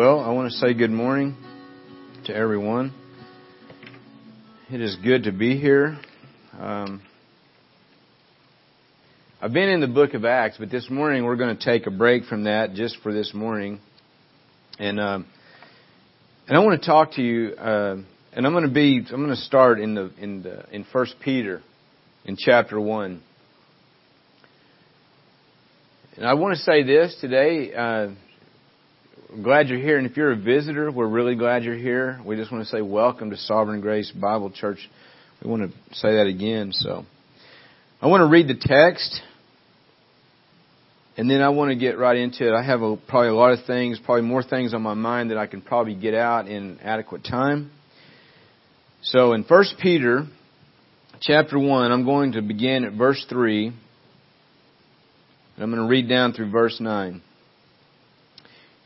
Well, I want to say good morning to everyone. It is good to be here. Um, I've been in the book of Acts, but this morning we're going to take a break from that just for this morning, and um, and I want to talk to you. Uh, and I'm going to be I'm going to start in the in the in First Peter, in chapter one. And I want to say this today. Uh, glad you're here. And if you're a visitor, we're really glad you're here. We just want to say welcome to Sovereign Grace Bible Church. We want to say that again. So I want to read the text. And then I want to get right into it. I have a, probably a lot of things, probably more things on my mind that I can probably get out in adequate time. So in 1 Peter chapter 1, I'm going to begin at verse 3. And I'm going to read down through verse 9.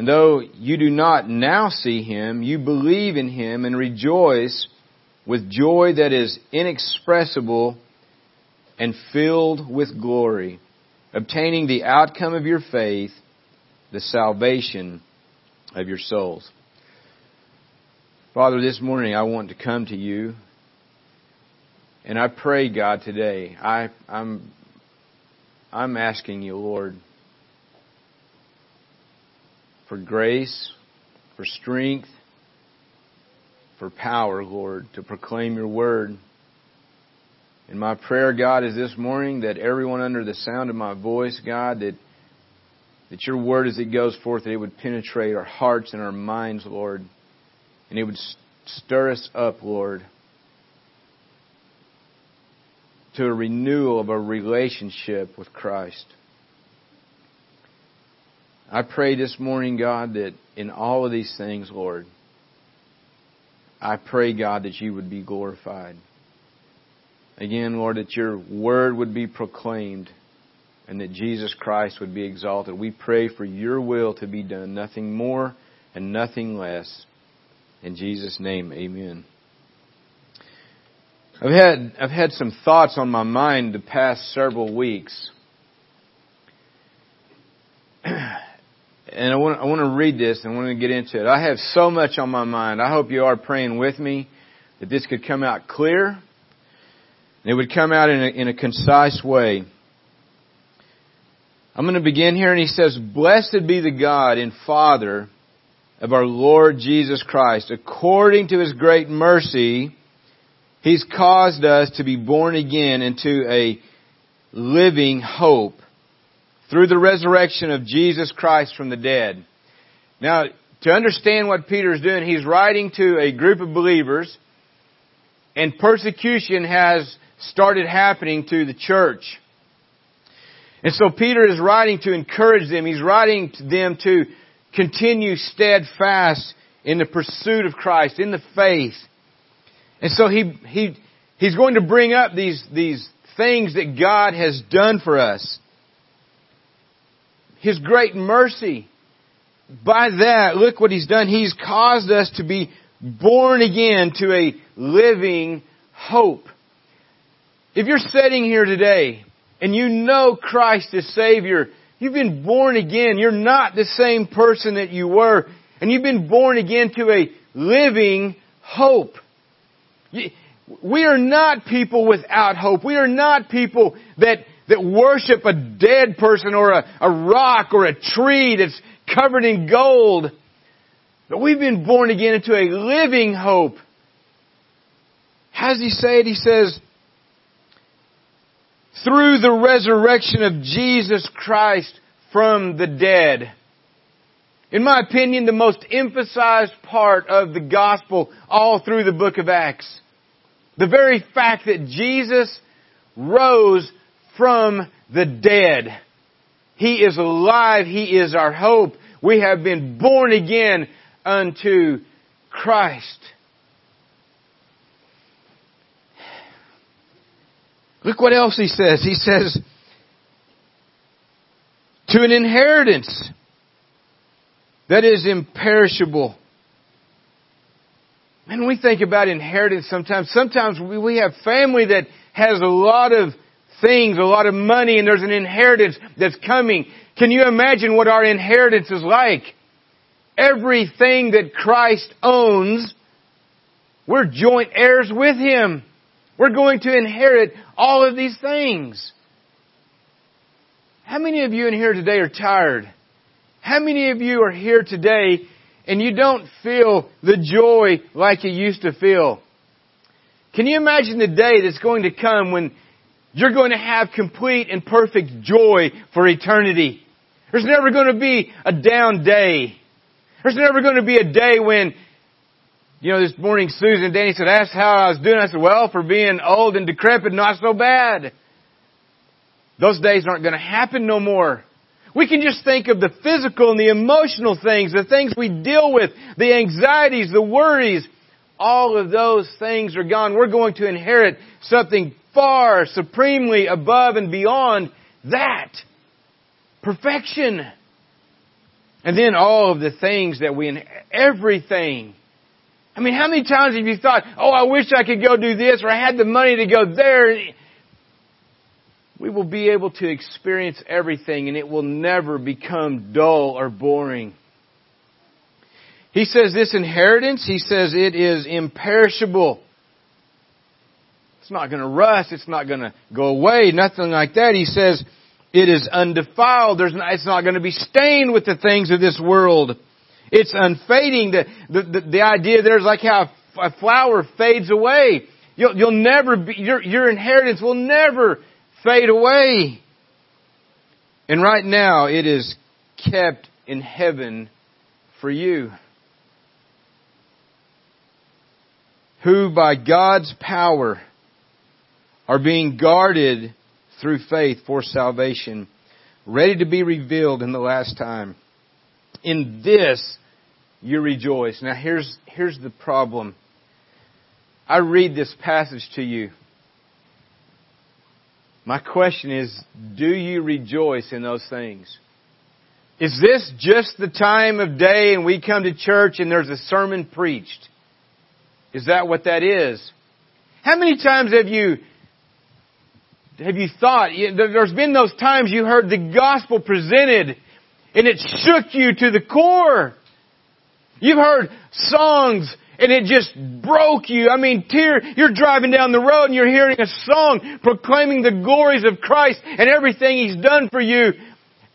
And though you do not now see him, you believe in him and rejoice with joy that is inexpressible and filled with glory, obtaining the outcome of your faith, the salvation of your souls. Father, this morning I want to come to you and I pray, God, today, I, I'm, I'm asking you, Lord, for grace, for strength, for power, Lord, to proclaim your word. And my prayer, God, is this morning that everyone under the sound of my voice, God, that that your word as it goes forth, that it would penetrate our hearts and our minds, Lord, and it would stir us up, Lord, to a renewal of a relationship with Christ. I pray this morning, God, that in all of these things, Lord, I pray, God, that you would be glorified. Again, Lord, that your word would be proclaimed and that Jesus Christ would be exalted. We pray for your will to be done, nothing more and nothing less. In Jesus' name, amen. I've had, I've had some thoughts on my mind the past several weeks. and I want, I want to read this and I want to get into it. I have so much on my mind. I hope you are praying with me that this could come out clear and it would come out in a, in a concise way. I'm going to begin here and he says, Blessed be the God and Father of our Lord Jesus Christ. According to his great mercy, he's caused us to be born again into a living hope through the resurrection of Jesus Christ from the dead. Now, to understand what Peter is doing, he's writing to a group of believers, and persecution has started happening to the church. And so Peter is writing to encourage them. He's writing to them to continue steadfast in the pursuit of Christ, in the faith. And so he, he, he's going to bring up these, these things that God has done for us. His great mercy. By that, look what He's done. He's caused us to be born again to a living hope. If you're sitting here today and you know Christ as Savior, you've been born again. You're not the same person that you were. And you've been born again to a living hope. We are not people without hope. We are not people that that worship a dead person or a, a rock or a tree that's covered in gold. But we've been born again into a living hope. How does he say it? He says, through the resurrection of Jesus Christ from the dead. In my opinion, the most emphasized part of the gospel all through the book of Acts. The very fact that Jesus rose from the dead. He is alive. He is our hope. We have been born again unto Christ. Look what else he says. He says, to an inheritance that is imperishable. And we think about inheritance sometimes. Sometimes we, we have family that has a lot of things, a lot of money, and there's an inheritance that's coming. Can you imagine what our inheritance is like? Everything that Christ owns, we're joint heirs with Him. We're going to inherit all of these things. How many of you in here today are tired? How many of you are here today and you don't feel the joy like you used to feel? Can you imagine the day that's going to come when you're going to have complete and perfect joy for eternity? There's never going to be a down day. There's never going to be a day when, you know, this morning Susan and Danny said, asked how I was doing. I said, well, for being old and decrepit, not so bad. Those days aren't going to happen no more. We can just think of the physical and the emotional things, the things we deal with, the anxieties, the worries. All of those things are gone. We're going to inherit something far supremely above and beyond that. Perfection. And then all of the things that we, everything. I mean, how many times have you thought, oh, I wish I could go do this or I had the money to go there? We will be able to experience everything and it will never become dull or boring. He says this inheritance, he says it is imperishable. It's not going to rust. It's not going to go away. Nothing like that. He says it is undefiled. There's not, it's not going to be stained with the things of this world. It's unfading. The, the, the, the idea there's like how a flower fades away. You'll, you'll never be, your, your inheritance will never fade away. And right now it is kept in heaven for you. Who by God's power are being guarded through faith for salvation, ready to be revealed in the last time. In this you rejoice. Now here's, here's the problem. I read this passage to you. My question is, do you rejoice in those things? Is this just the time of day and we come to church and there's a sermon preached? Is that what that is? How many times have you have you thought, there's been those times you heard the gospel presented and it shook you to the core. You've heard songs and it just broke you. I mean, tear, you're driving down the road and you're hearing a song proclaiming the glories of Christ and everything He's done for you.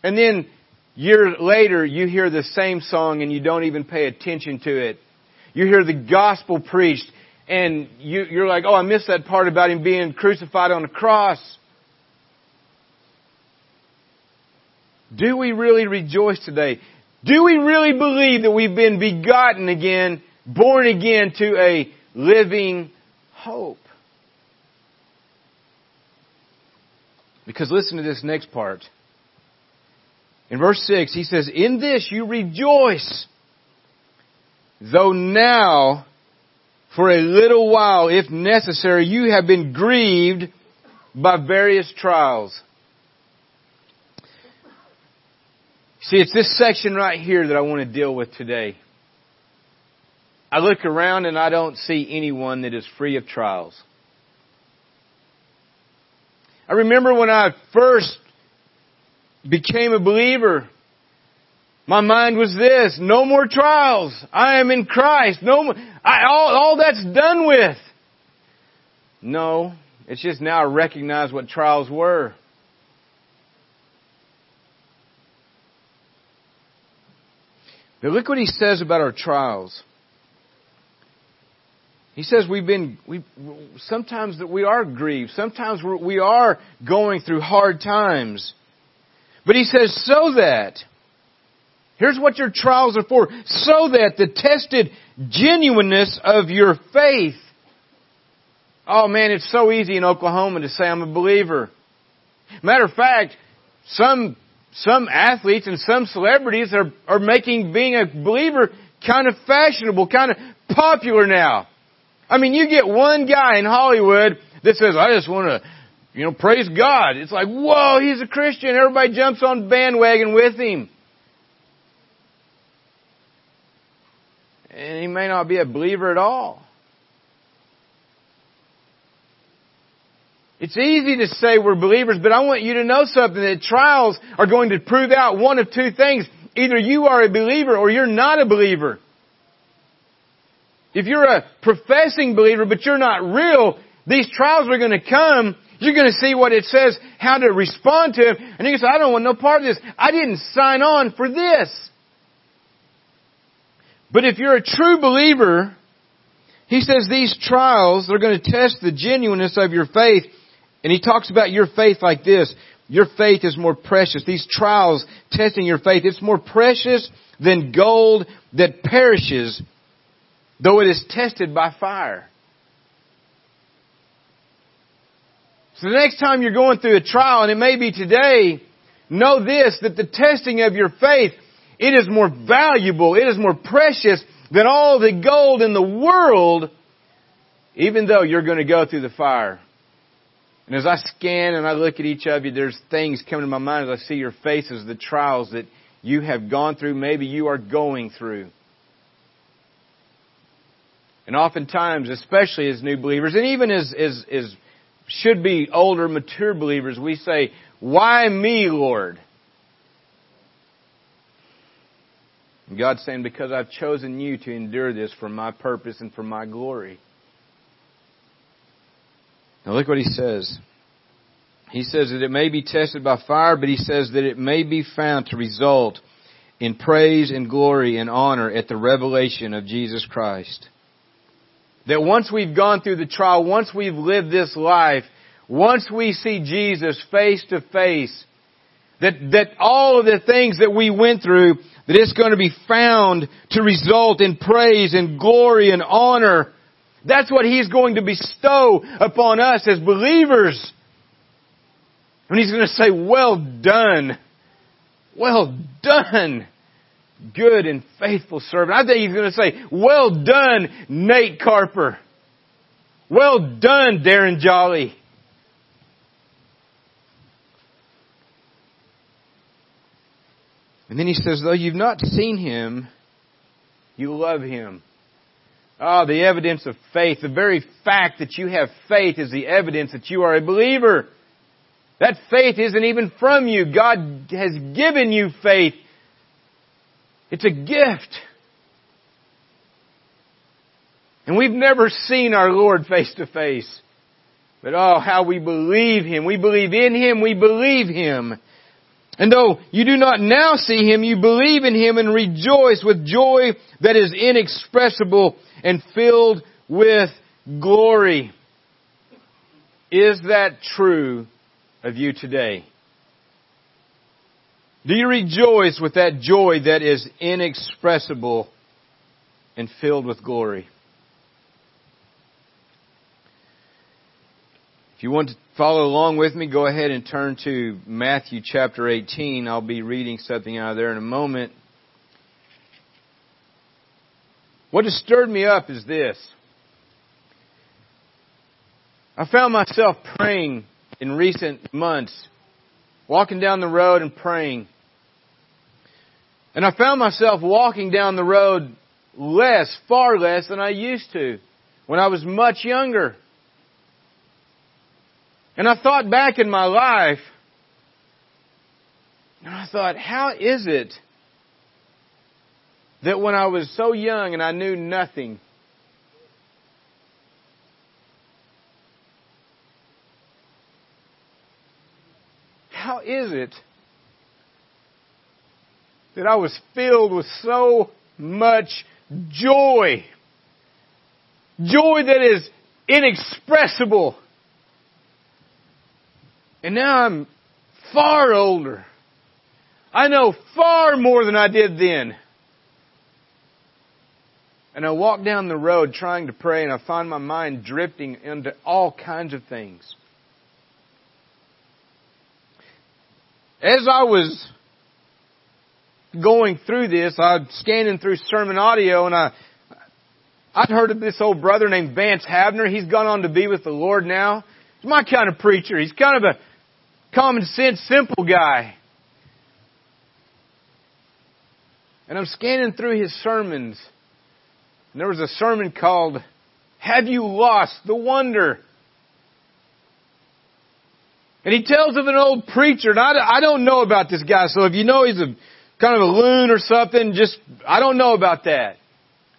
And then years later, you hear the same song and you don't even pay attention to it. You hear the gospel preached and you, you're like, oh, I missed that part about Him being crucified on the cross. Do we really rejoice today? Do we really believe that we've been begotten again, born again to a living hope? Because listen to this next part. In verse 6, he says, In this you rejoice, though now, for a little while, if necessary, you have been grieved by various trials See, it's this section right here that I want to deal with today. I look around and I don't see anyone that is free of trials. I remember when I first became a believer, my mind was this, no more trials. I am in Christ. No I, all, all that's done with. No, it's just now I recognize what trials were. But look what he says about our trials. He says we've been, we, sometimes that we are grieved. Sometimes we are going through hard times. But he says so that, here's what your trials are for, so that the tested genuineness of your faith. Oh man, it's so easy in Oklahoma to say I'm a believer. Matter of fact, some, some athletes and some celebrities are, are making being a believer kind of fashionable, kind of popular now. I mean, you get one guy in Hollywood that says, I just want to, you know, praise God. It's like, whoa, he's a Christian. Everybody jumps on bandwagon with him. And he may not be a believer at all. It's easy to say we're believers, but I want you to know something that trials are going to prove out one of two things. Either you are a believer or you're not a believer. If you're a professing believer but you're not real, these trials are going to come. You're going to see what it says, how to respond to them, and you can say, I don't want no part of this. I didn't sign on for this. But if you're a true believer, he says these trials, they're going to test the genuineness of your faith. And he talks about your faith like this. Your faith is more precious. These trials testing your faith, it's more precious than gold that perishes though it is tested by fire. So the next time you're going through a trial, and it may be today, know this, that the testing of your faith, it is more valuable, it is more precious than all the gold in the world, even though you're going to go through the fire. And as I scan and I look at each of you, there's things coming to my mind as I see your faces, the trials that you have gone through, maybe you are going through. And oftentimes, especially as new believers, and even as, as, as should be older, mature believers, we say, Why me, Lord? And God's saying, Because I've chosen you to endure this for my purpose and for my glory. Now look what he says. He says that it may be tested by fire, but he says that it may be found to result in praise and glory and honor at the revelation of Jesus Christ. That once we've gone through the trial, once we've lived this life, once we see Jesus face to face, that, that all of the things that we went through, that it's going to be found to result in praise and glory and honor. That's what He's going to bestow upon us as believers. And He's going to say, well done. Well done good and faithful servant. I think he's going to say, well done, Nate Carper. Well done, Darren Jolly. And then he says, though you've not seen him, you love him. Ah, oh, the evidence of faith. The very fact that you have faith is the evidence that you are a believer. That faith isn't even from you. God has given you faith it's a gift. And we've never seen our Lord face to face. But oh, how we believe Him. We believe in Him. We believe Him. And though you do not now see Him, you believe in Him and rejoice with joy that is inexpressible and filled with glory. Is that true of you today? Do you rejoice with that joy that is inexpressible and filled with glory? If you want to follow along with me, go ahead and turn to Matthew chapter 18. I'll be reading something out of there in a moment. What has stirred me up is this. I found myself praying in recent months, walking down the road and praying. And I found myself walking down the road less, far less than I used to when I was much younger. And I thought back in my life, and I thought, how is it that when I was so young and I knew nothing, how is it that I was filled with so much joy. Joy that is inexpressible. And now I'm far older. I know far more than I did then. And I walk down the road trying to pray and I find my mind drifting into all kinds of things. As I was going through this, I was scanning through sermon audio and I, I'd heard of this old brother named Vance Havner. He's gone on to be with the Lord now. He's my kind of preacher. He's kind of a common sense, simple guy. And I'm scanning through his sermons. And there was a sermon called, Have You Lost the Wonder? And he tells of an old preacher, and I, I don't know about this guy, so if you know he's a kind of a loon or something, just, I don't know about that.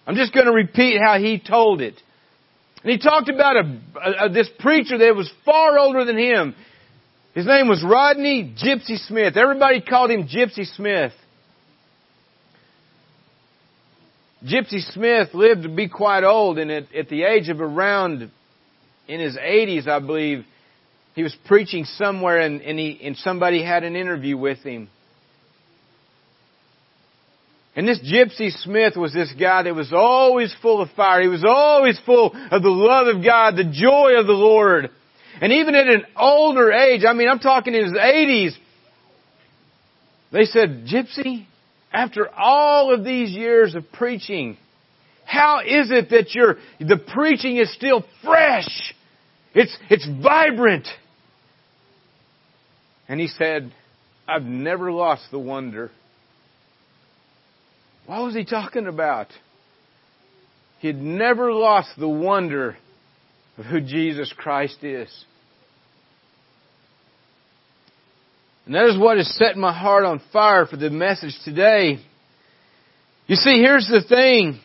I'm just going to repeat how he told it. And he talked about a, a, this preacher that was far older than him. His name was Rodney Gypsy Smith. Everybody called him Gypsy Smith. Gypsy Smith lived to be quite old, and at, at the age of around in his 80s, I believe, he was preaching somewhere, and, and, he, and somebody had an interview with him. And this Gypsy Smith was this guy that was always full of fire. He was always full of the love of God, the joy of the Lord. And even at an older age, I mean, I'm talking in his 80s, they said, Gypsy, after all of these years of preaching, how is it that your, the preaching is still fresh? It's, it's vibrant. And he said, I've never lost the wonder. What was he talking about? He'd never lost the wonder of who Jesus Christ is. And that is what has set my heart on fire for the message today. You see, here's the thing.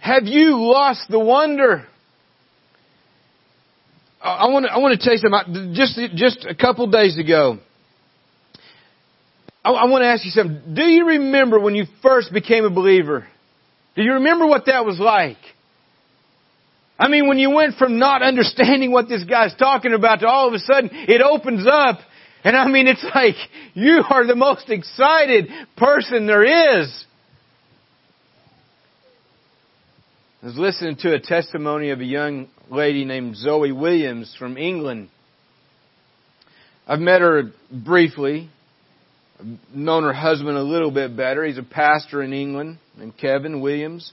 Have you lost the wonder? I want to, I want to tell you something. Just, just a couple days ago, I, I want to ask you something. Do you remember when you first became a believer? Do you remember what that was like? I mean, when you went from not understanding what this guy's talking about to all of a sudden it opens up. And I mean, it's like you are the most excited person there is. I was listening to a testimony of a young lady named Zoe Williams from England. I've met her briefly. I've known her husband a little bit better. He's a pastor in England named Kevin Williams.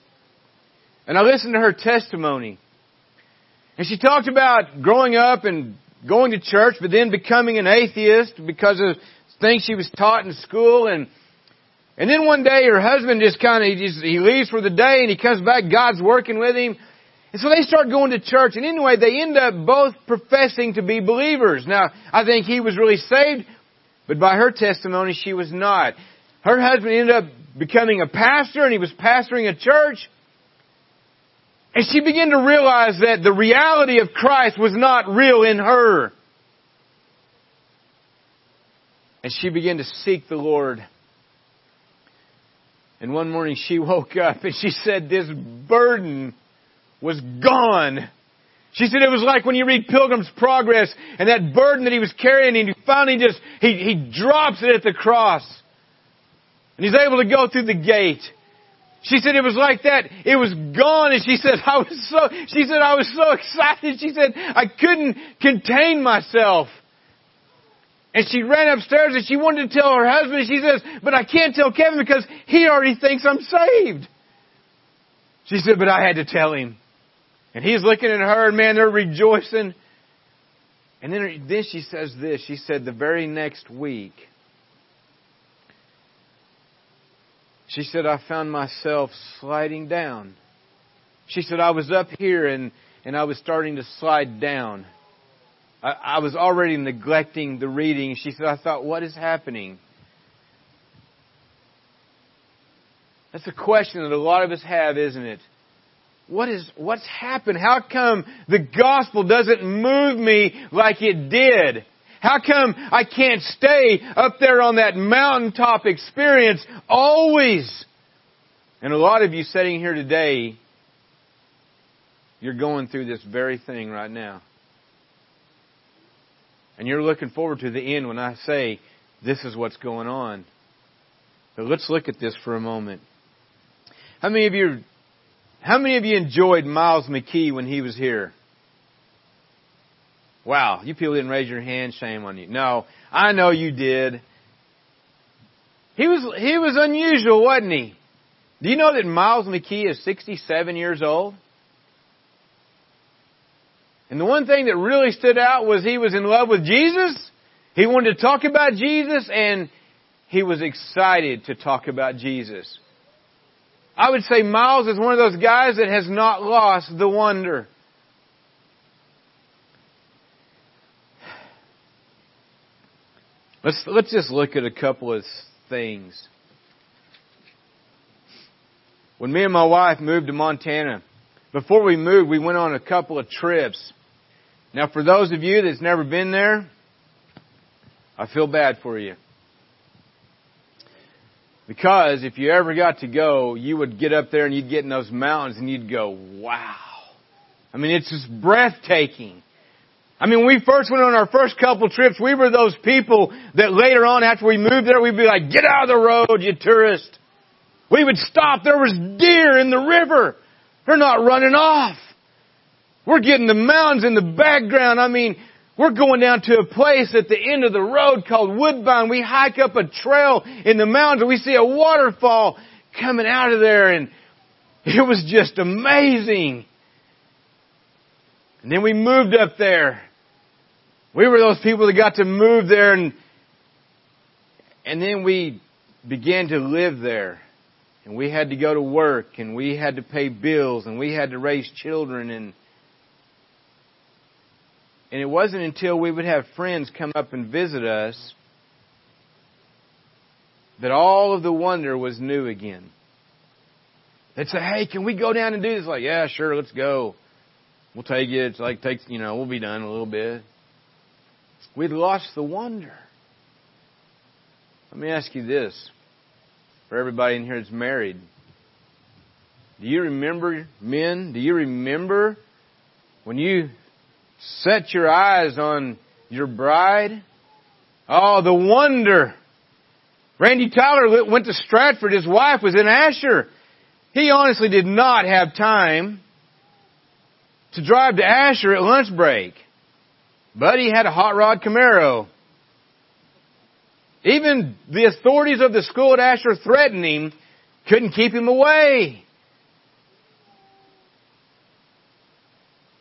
And I listened to her testimony. And she talked about growing up and going to church, but then becoming an atheist because of things she was taught in school. And and then one day her husband just kind of he just he leaves for the day and he comes back. God's working with him. And so they start going to church. And anyway, they end up both professing to be believers. Now, I think he was really saved, but by her testimony, she was not. Her husband ended up becoming a pastor and he was pastoring a church. And she began to realize that the reality of Christ was not real in her. And she began to seek the Lord. And one morning she woke up and she said this burden was gone. She said it was like when you read Pilgrim's Progress and that burden that he was carrying and he finally just, he, he drops it at the cross. And he's able to go through the gate. She said it was like that. It was gone and she said I was so, she said I was so excited. She said I couldn't contain myself. And she ran upstairs and she wanted to tell her husband. She says, but I can't tell Kevin because he already thinks I'm saved. She said, but I had to tell him. And he's looking at her and man, they're rejoicing. And then, then she says this. She said, the very next week, She said, I found myself sliding down. She said, I was up here and, and I was starting to slide down. I, I was already neglecting the reading. She said, I thought, what is happening? That's a question that a lot of us have, isn't it? What is, what's happened? How come the gospel doesn't move me like it did? How come I can't stay up there on that mountaintop experience always? And a lot of you sitting here today, you're going through this very thing right now. And you're looking forward to the end when I say, this is what's going on. But let's look at this for a moment. How many of you, how many of you enjoyed Miles McKee when he was here? Wow, you people didn't raise your hand, shame on you. No, I know you did. He was, he was unusual, wasn't he? Do you know that Miles McKee is 67 years old? And the one thing that really stood out was he was in love with Jesus. He wanted to talk about Jesus and he was excited to talk about Jesus. I would say Miles is one of those guys that has not lost the wonder. Let's, let's just look at a couple of things. When me and my wife moved to Montana, before we moved, we went on a couple of trips. Now, for those of you that's never been there, I feel bad for you. Because if you ever got to go, you would get up there and you'd get in those mountains and you'd go, wow. I mean, it's just breathtaking. I mean, when we first went on our first couple trips, we were those people that later on after we moved there, we'd be like, get out of the road, you tourist. We would stop. There was deer in the river. They're not running off. We're getting the mountains in the background. I mean, we're going down to a place at the end of the road called Woodbine. We hike up a trail in the mountains and we see a waterfall coming out of there and it was just amazing. And then we moved up there. We were those people that got to move there and, and then we began to live there. And we had to go to work and we had to pay bills and we had to raise children and and it wasn't until we would have friends come up and visit us that all of the wonder was new again. They'd say, hey, can we go down and do this? Like, yeah, sure, let's go. We'll take it. It's like, takes, you know, we'll be done in a little bit. We'd lost the wonder. Let me ask you this. For everybody in here that's married. Do you remember, men, do you remember when you set your eyes on your bride. Oh, the wonder. Randy Tyler went to Stratford. His wife was in Asher. He honestly did not have time to drive to Asher at lunch break. But he had a hot rod Camaro. Even the authorities of the school at Asher threatened him, couldn't keep him away.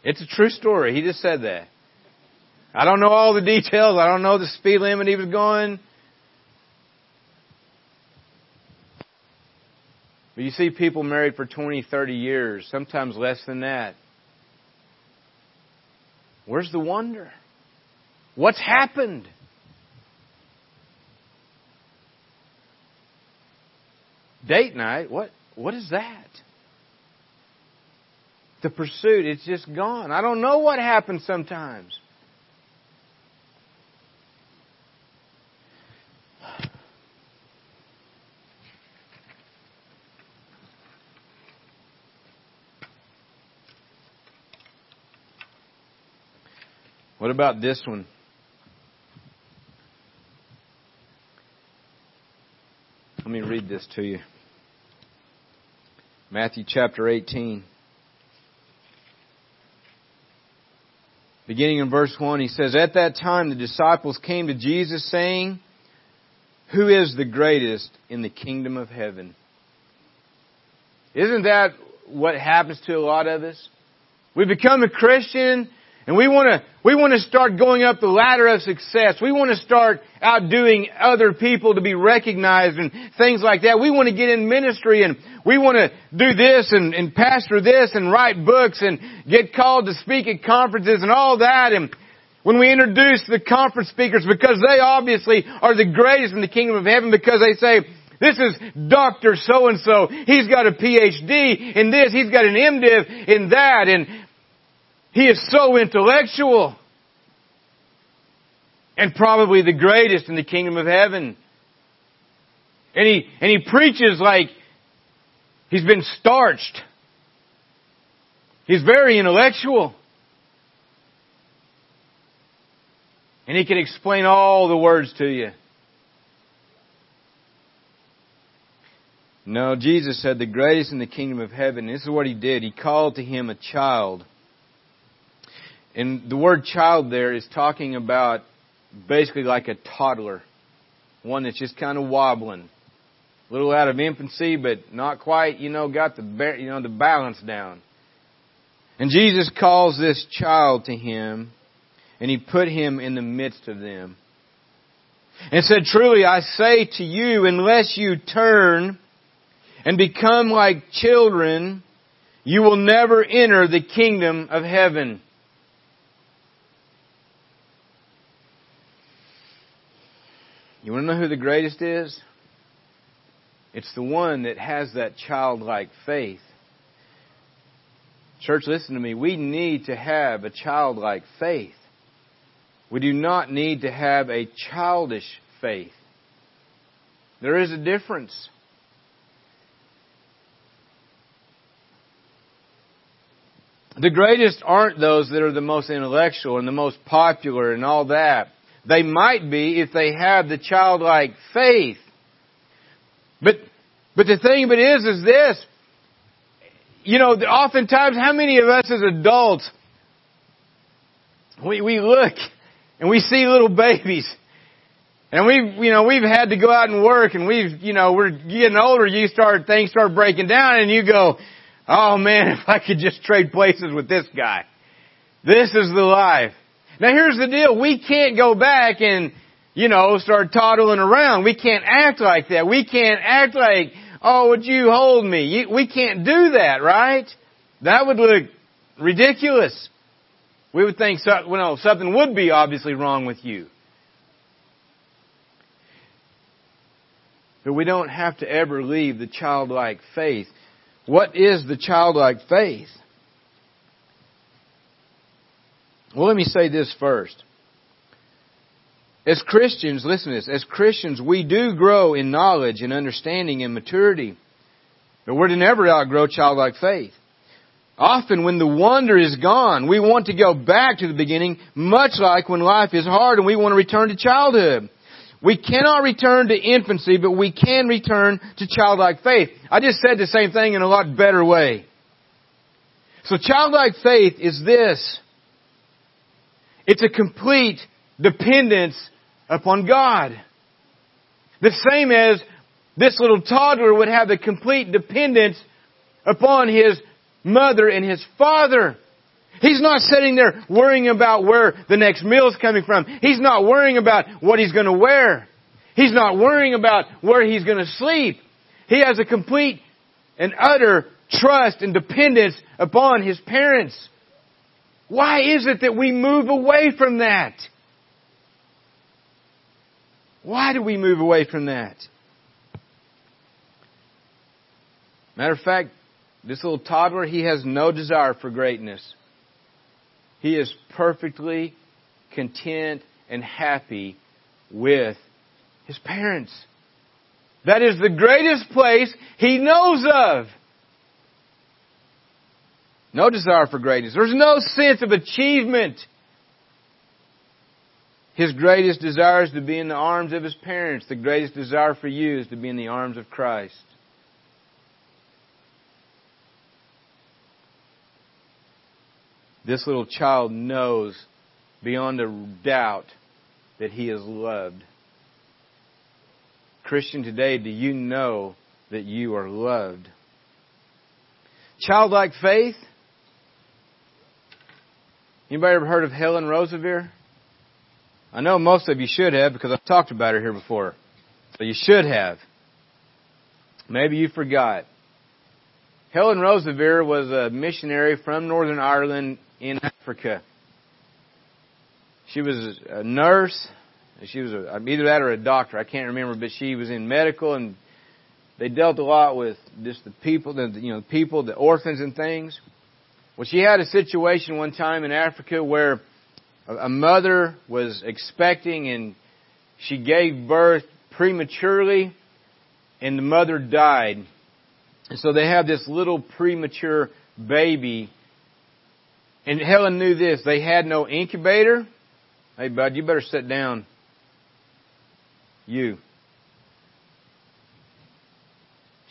It's a true story. He just said that. I don't know all the details. I don't know the speed limit he was going. But you see people married for 20, 30 years, sometimes less than that. Where's the wonder? What's happened? Date night? What what is that? the pursuit. It's just gone. I don't know what happens sometimes. What about this one? Let me read this to you. Matthew chapter 18. Beginning in verse 1, he says, At that time the disciples came to Jesus saying, Who is the greatest in the kingdom of heaven? Isn't that what happens to a lot of us? We become a Christian and we want to, we want to start going up the ladder of success. We want to start outdoing other people to be recognized and things like that. We want to get in ministry and we want to do this and, and pastor this and write books and get called to speak at conferences and all that. And when we introduce the conference speakers, because they obviously are the greatest in the kingdom of heaven because they say, this is Dr. So and so. He's got a PhD in this. He's got an MDiv in that. And he is so intellectual. and probably the greatest in the kingdom of heaven. And he, and he preaches like he's been starched. He's very intellectual. And he can explain all the words to you. No, Jesus said the greatest in the kingdom of heaven. This is what he did. He called to him a child. And the word child there is talking about basically like a toddler. One that's just kind of wobbling. A little out of infancy, but not quite, you know, got the, you know, the balance down. And Jesus calls this child to him, and he put him in the midst of them. And said, truly I say to you, unless you turn and become like children, you will never enter the kingdom of heaven. You want to know who the greatest is? It's the one that has that childlike faith. Church, listen to me. We need to have a childlike faith. We do not need to have a childish faith. There is a difference. The greatest aren't those that are the most intellectual and the most popular and all that. They might be if they have the childlike faith. But, but the thing it is, is this. You know, oftentimes, how many of us as adults, we, we look and we see little babies and we've, you know, we've had to go out and work and we've, you know, we're getting older, you start, things start breaking down and you go, Oh man, if I could just trade places with this guy. This is the life. Now here's the deal. We can't go back and, you know, start toddling around. We can't act like that. We can't act like, oh, would you hold me? We can't do that, right? That would look ridiculous. We would think well, something would be obviously wrong with you. But we don't have to ever leave the childlike faith. What is the childlike faith? Well, let me say this first. As Christians, listen to this, as Christians, we do grow in knowledge and understanding and maturity. But we're to never outgrow childlike faith. Often when the wonder is gone, we want to go back to the beginning, much like when life is hard and we want to return to childhood. We cannot return to infancy, but we can return to childlike faith. I just said the same thing in a lot better way. So childlike faith is this. It's a complete dependence upon God. The same as this little toddler would have a complete dependence upon his mother and his father. He's not sitting there worrying about where the next meal is coming from. He's not worrying about what he's going to wear. He's not worrying about where he's going to sleep. He has a complete and utter trust and dependence upon his parents. Why is it that we move away from that? Why do we move away from that? Matter of fact, this little toddler, he has no desire for greatness. He is perfectly content and happy with his parents. That is the greatest place he knows of. No desire for greatness. There's no sense of achievement. His greatest desire is to be in the arms of his parents. The greatest desire for you is to be in the arms of Christ. This little child knows beyond a doubt that he is loved. Christian, today, do you know that you are loved? Childlike faith. Anybody ever heard of Helen Roseveare? I know most of you should have because I've talked about her here before. So you should have. Maybe you forgot. Helen Roseveare was a missionary from Northern Ireland in Africa. She was a nurse. She was a, either that or a doctor. I can't remember, but she was in medical, and they dealt a lot with just the people, the you know, the people, the orphans and things. Well, she had a situation one time in Africa where a mother was expecting and she gave birth prematurely and the mother died. And so they have this little premature baby. And Helen knew this. They had no incubator. Hey bud, you better sit down. You.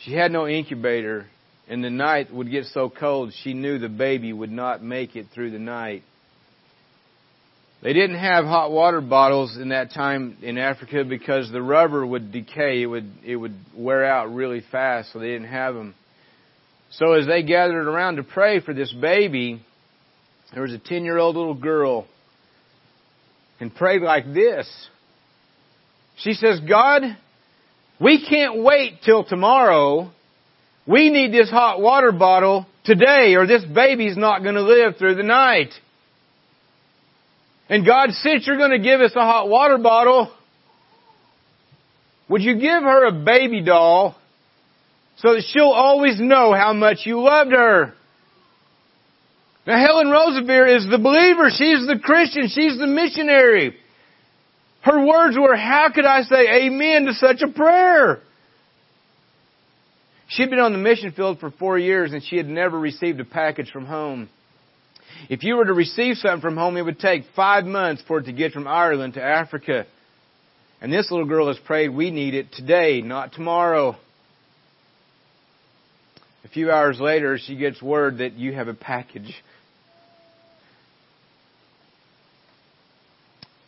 She had no incubator and the night would get so cold she knew the baby would not make it through the night. They didn't have hot water bottles in that time in Africa because the rubber would decay. It would, it would wear out really fast, so they didn't have them. So as they gathered around to pray for this baby, there was a 10 year old little girl and prayed like this. She says, God, we can't wait till tomorrow. We need this hot water bottle today or this baby's not going to live through the night. And God, since you're going to give us a hot water bottle, would you give her a baby doll so that she'll always know how much you loved her? Now Helen Roseveare is the believer. She's the Christian. She's the missionary. Her words were, how could I say amen to such a prayer? She'd been on the mission field for four years and she had never received a package from home. If you were to receive something from home, it would take five months for it to get from Ireland to Africa. And this little girl has prayed, we need it today, not tomorrow. A few hours later, she gets word that you have a package.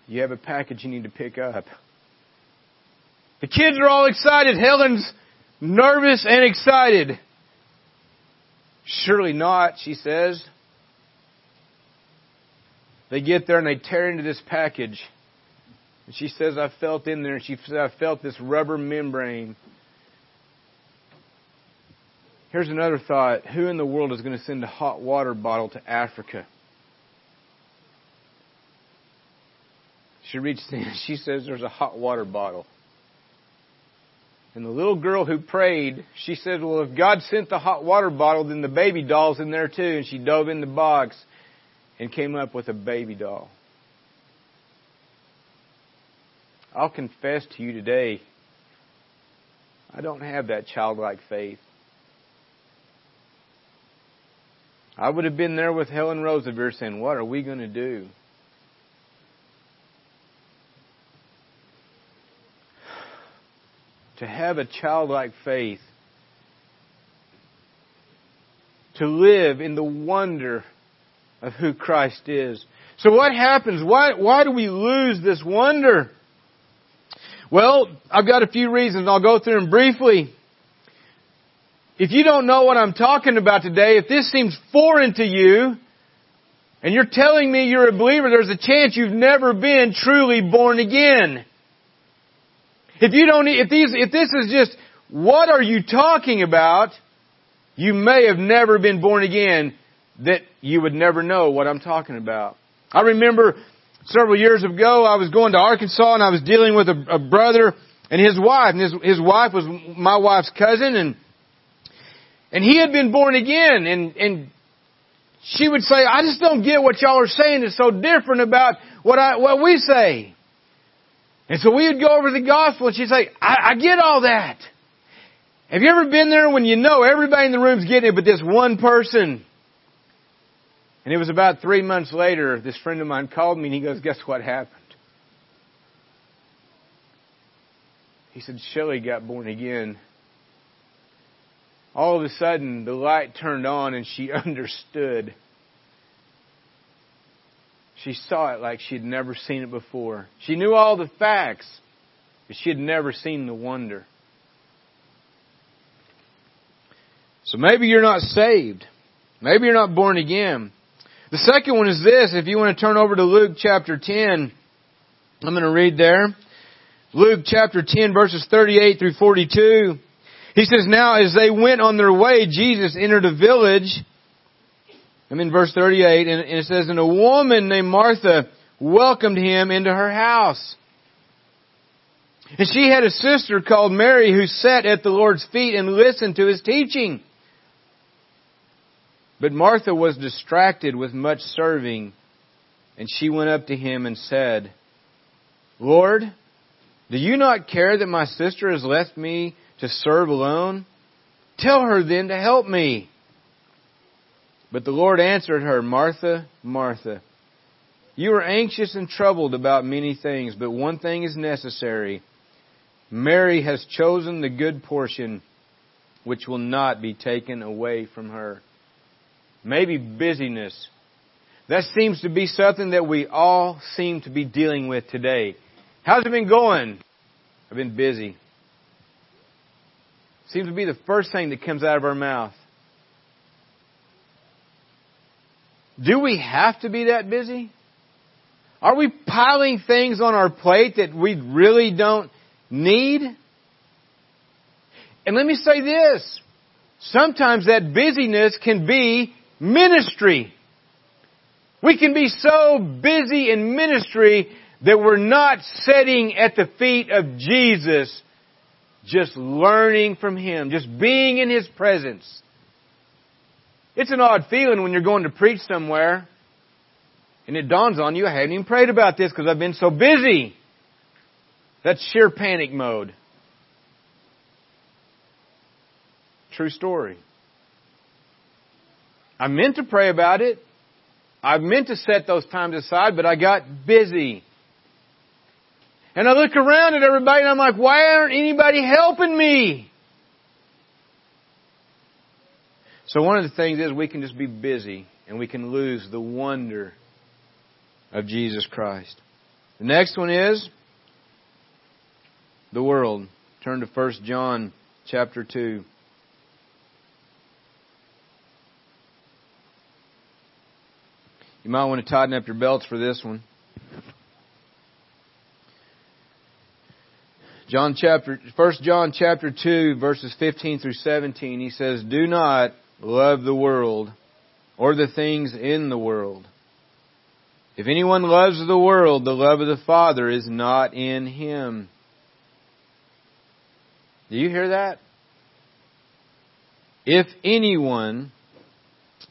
You have a package you need to pick up. The kids are all excited. Helen's nervous and excited. Surely not, she says. They get there and they tear into this package. And she says, I felt in there, and she said, I felt this rubber membrane. Here's another thought. Who in the world is going to send a hot water bottle to Africa? She reaches in, she says there's a hot water bottle. And the little girl who prayed, she said, Well, if God sent the hot water bottle, then the baby doll's in there too. And she dove in the box and came up with a baby doll. I'll confess to you today, I don't have that childlike faith. I would have been there with Helen Roseveare saying, What are we going to do? To have a childlike faith, to live in the wonder of who Christ is. So what happens? Why, why do we lose this wonder? Well, I've got a few reasons. I'll go through them briefly. If you don't know what I'm talking about today, if this seems foreign to you, and you're telling me you're a believer, there's a chance you've never been truly born again. If you don't, if these, if this is just, what are you talking about? You may have never been born again that you would never know what I'm talking about. I remember several years ago, I was going to Arkansas and I was dealing with a, a brother and his wife, and his, his wife was my wife's cousin, and, and he had been born again, and, and she would say, I just don't get what y'all are saying. It's so different about what I, what we say. And so we would go over the gospel and she'd say, I, I get all that. Have you ever been there when you know everybody in the room's getting it but this one person? And it was about three months later, this friend of mine called me and he goes, guess what happened? He said, Shelly got born again. All of a sudden, the light turned on and she understood. She saw it like she had never seen it before. She knew all the facts, but she had never seen the wonder. So maybe you're not saved. Maybe you're not born again. The second one is this. If you want to turn over to Luke chapter 10, I'm going to read there. Luke chapter 10 verses 38 through 42. He says, Now as they went on their way, Jesus entered a village I'm in verse 38, and it says, And a woman named Martha welcomed him into her house. And she had a sister called Mary who sat at the Lord's feet and listened to his teaching. But Martha was distracted with much serving And she went up to him and said, Lord, do you not care that my sister has left me to serve alone? Tell her then to help me. But the Lord answered her, Martha, Martha, you are anxious and troubled about many things, but one thing is necessary. Mary has chosen the good portion which will not be taken away from her. Maybe busyness. That seems to be something that we all seem to be dealing with today. How's it been going? I've been busy. Seems to be the first thing that comes out of our mouth. Do we have to be that busy? Are we piling things on our plate that we really don't need? And let me say this. Sometimes that busyness can be ministry. We can be so busy in ministry that we're not sitting at the feet of Jesus, just learning from Him, just being in His presence. It's an odd feeling when you're going to preach somewhere and it dawns on you, I haven't even prayed about this because I've been so busy. That's sheer panic mode. True story. I meant to pray about it. I meant to set those times aside, but I got busy. And I look around at everybody and I'm like, why aren't anybody helping me? So one of the things is we can just be busy and we can lose the wonder of Jesus Christ. The next one is the world. Turn to 1 John chapter 2. You might want to tighten up your belts for this one. John chapter, 1 John chapter 2 verses 15 through 17, he says, Do not love the world or the things in the world. If anyone loves the world, the love of the Father is not in him. Do you hear that? If anyone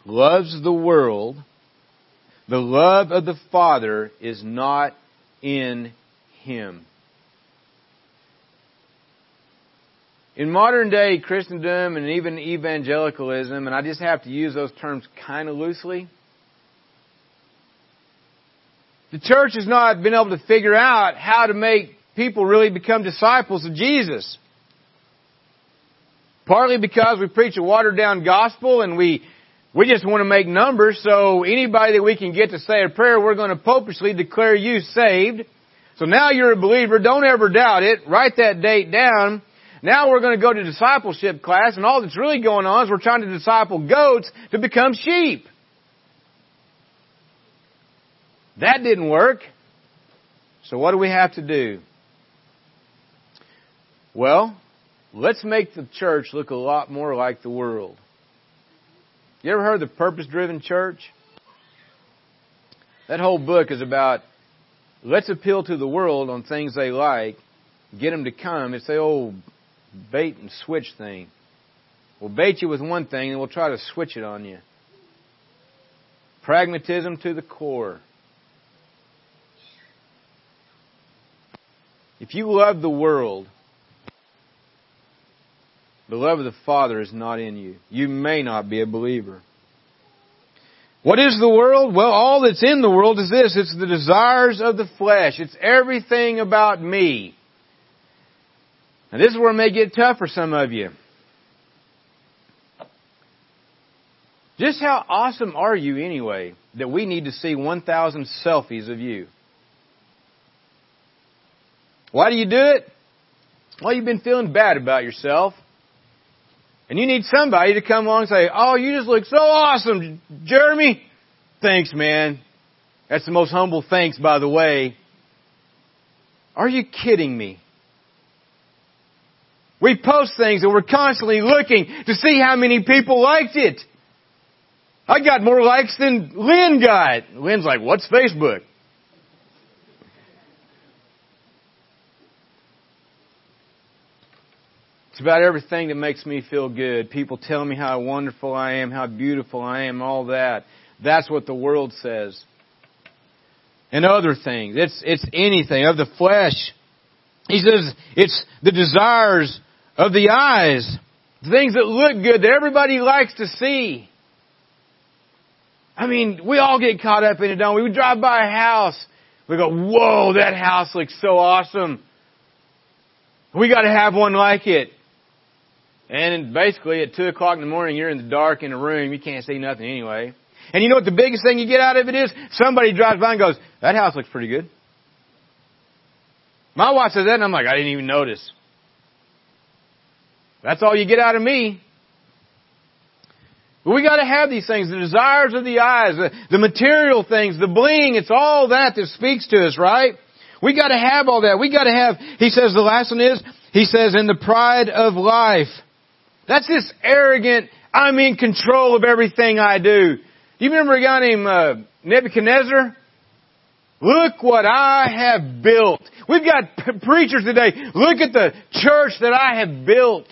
loves the world, the love of the Father is not in him. In modern day Christendom and even evangelicalism, and I just have to use those terms kind of loosely, the church has not been able to figure out how to make people really become disciples of Jesus. Partly because we preach a watered down gospel and we we just want to make numbers, so anybody that we can get to say a prayer, we're going to popishly declare you saved. So now you're a believer, don't ever doubt it, write that date down, now we're going to go to discipleship class and all that's really going on is we're trying to disciple goats to become sheep. That didn't work. So what do we have to do? Well, let's make the church look a lot more like the world. You ever heard of the purpose driven church? That whole book is about let's appeal to the world on things they like, get them to come. It's the old bait and switch thing. We'll bait you with one thing and we'll try to switch it on you. Pragmatism to the core. If you love the world, the love of the Father is not in you. You may not be a believer. What is the world? Well, all that's in the world is this. It's the desires of the flesh. It's everything about me. And this is where it may get tough for some of you. Just how awesome are you anyway that we need to see 1,000 selfies of you? Why do you do it? Well, you've been feeling bad about yourself. And you need somebody to come along and say, Oh, you just look so awesome, Jeremy. Thanks, man. That's the most humble thanks, by the way. Are you kidding me? We post things and we're constantly looking to see how many people liked it. I got more likes than Lynn got. Lynn's like, what's Facebook? It's about everything that makes me feel good. People tell me how wonderful I am, how beautiful I am, all that. That's what the world says. and other things. It's, it's anything of the flesh. He says it's the desires of the eyes, things that look good that everybody likes to see. I mean, we all get caught up in it, don't we? We drive by a house. We go, whoa, that house looks so awesome. We gotta have one like it. And basically at two o'clock in the morning, you're in the dark in a room. You can't see nothing anyway. And you know what the biggest thing you get out of it is? Somebody drives by and goes, that house looks pretty good. My wife says that and I'm like, I didn't even notice. That's all you get out of me. But we gotta have these things, the desires of the eyes, the, the material things, the bling, it's all that that speaks to us, right? We gotta have all that. We gotta have, he says the last one is, he says, in the pride of life. That's this arrogant, I'm in control of everything I do. Do you remember a guy named uh, Nebuchadnezzar? Look what I have built. We've got preachers today. Look at the church that I have built.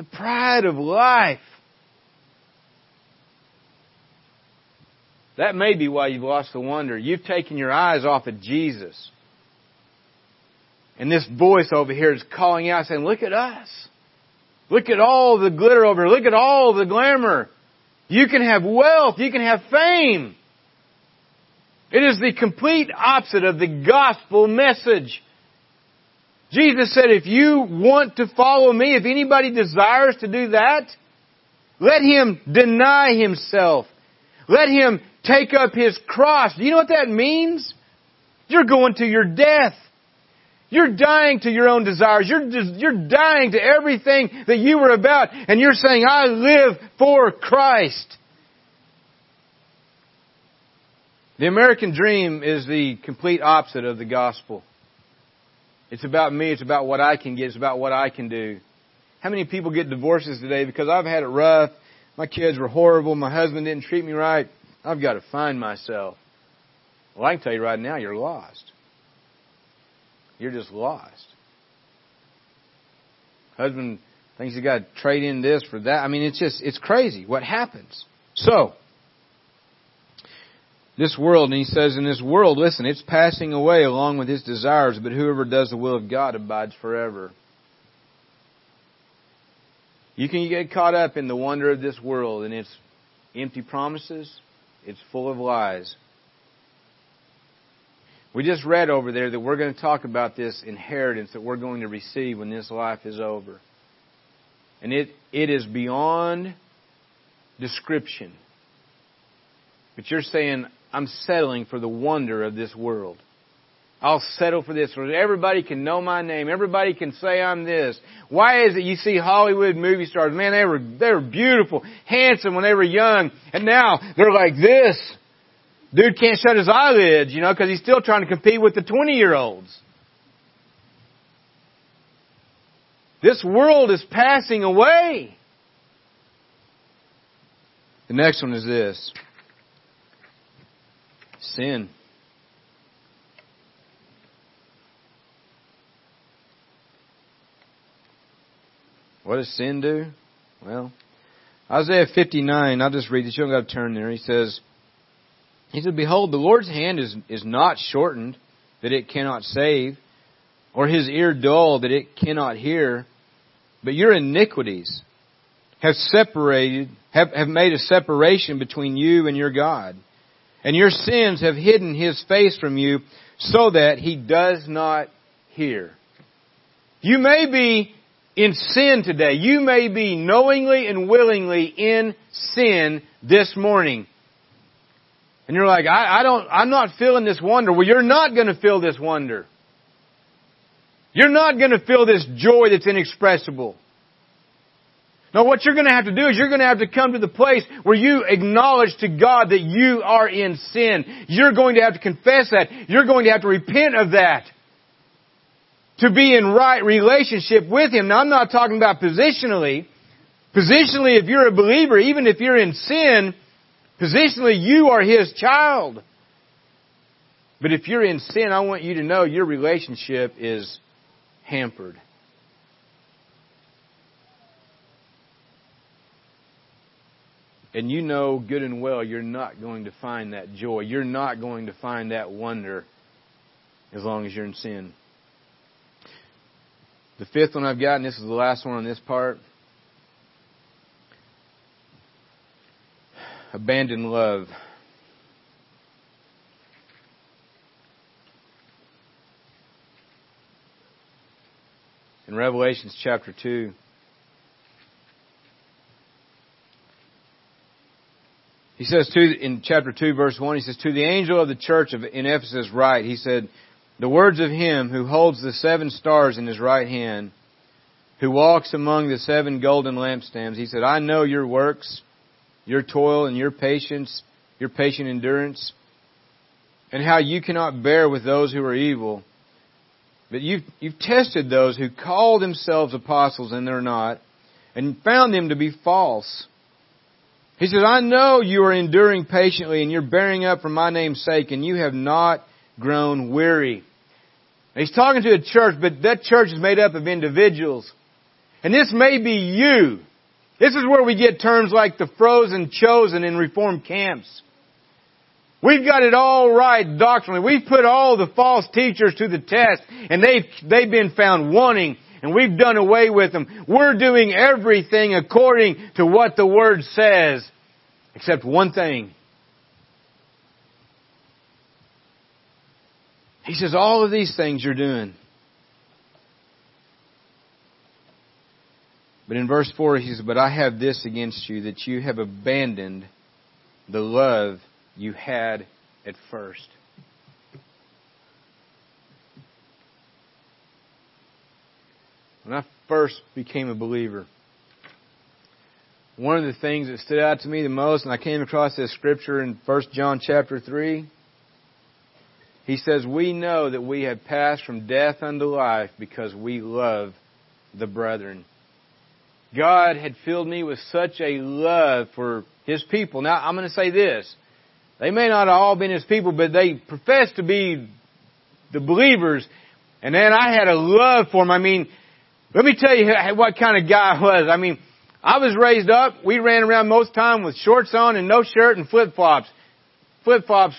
The pride of life. That may be why you've lost the wonder. You've taken your eyes off of Jesus. And this voice over here is calling out saying, look at us. Look at all the glitter over here. Look at all the glamour. You can have wealth. You can have fame. It is the complete opposite of the gospel message. Jesus said, if you want to follow me, if anybody desires to do that, let him deny himself. Let him take up his cross. Do you know what that means? You're going to your death. You're dying to your own desires. You're, you're dying to everything that you were about. And you're saying, I live for Christ. The American dream is the complete opposite of the gospel. It's about me. It's about what I can get. It's about what I can do. How many people get divorces today because I've had it rough? My kids were horrible. My husband didn't treat me right. I've got to find myself. Well, I can tell you right now, you're lost. You're just lost. Husband thinks he got to trade in this for that. I mean, it's just, it's crazy what happens. So, this world, and he says, in this world, listen, it's passing away along with its desires, but whoever does the will of God abides forever. You can get caught up in the wonder of this world and its empty promises, it's full of lies. We just read over there that we're going to talk about this inheritance that we're going to receive when this life is over. And it, it is beyond description. But you're saying, I'm settling for the wonder of this world. I'll settle for this. Everybody can know my name. Everybody can say I'm this. Why is it you see Hollywood movie stars? Man, they were, they were beautiful, handsome when they were young. And now they're like this. Dude can't shut his eyelids, you know, because he's still trying to compete with the 20 year olds. This world is passing away. The next one is this. Sin. What does sin do? Well, Isaiah 59, I'll just read this. You don't got to turn there. He says, he said, Behold, the Lord's hand is, is not shortened that it cannot save, or his ear dull that it cannot hear, but your iniquities have separated, have, have made a separation between you and your God. And your sins have hidden his face from you so that he does not hear. You may be in sin today. You may be knowingly and willingly in sin this morning. And you're like, I, I don't, I'm not feeling this wonder. Well, you're not going to feel this wonder. You're not going to feel this joy that's inexpressible. Now what you're going to have to do is you're going to have to come to the place where you acknowledge to God that you are in sin. You're going to have to confess that. You're going to have to repent of that. To be in right relationship with Him. Now I'm not talking about positionally. Positionally, if you're a believer, even if you're in sin, Positionally, you are His child. But if you're in sin, I want you to know your relationship is hampered. And you know good and well you're not going to find that joy. You're not going to find that wonder as long as you're in sin. The fifth one I've got, and this is the last one on this part abandoned love. In Revelations chapter 2, He says to, in chapter 2 verse 1, he says, To the angel of the church of, in Ephesus write, he said, The words of him who holds the seven stars in his right hand, who walks among the seven golden lampstands, he said, I know your works, your toil and your patience, your patient endurance, and how you cannot bear with those who are evil. But you've, you've tested those who call themselves apostles and they're not, and found them to be false. He says, I know you are enduring patiently and you're bearing up for my name's sake and you have not grown weary. And he's talking to a church, but that church is made up of individuals. And this may be you. This is where we get terms like the frozen chosen in reformed camps. We've got it all right doctrinally. We've put all the false teachers to the test and they've, they've been found wanting and we've done away with them. We're doing everything according to what the Word says, except one thing. He says, all of these things you're doing. But in verse 4, he says, But I have this against you, that you have abandoned the love you had at first. When I first became a believer, one of the things that stood out to me the most, and I came across this scripture in 1 John chapter 3, he says, We know that we have passed from death unto life because we love the brethren. God had filled me with such a love for His people. Now, I'm going to say this. They may not have all been His people, but they professed to be the believers. And then I had a love for them. I mean, let me tell you what kind of guy I was. I mean, I was raised up. We ran around most time with shorts on and no shirt and flip flops. Flip flops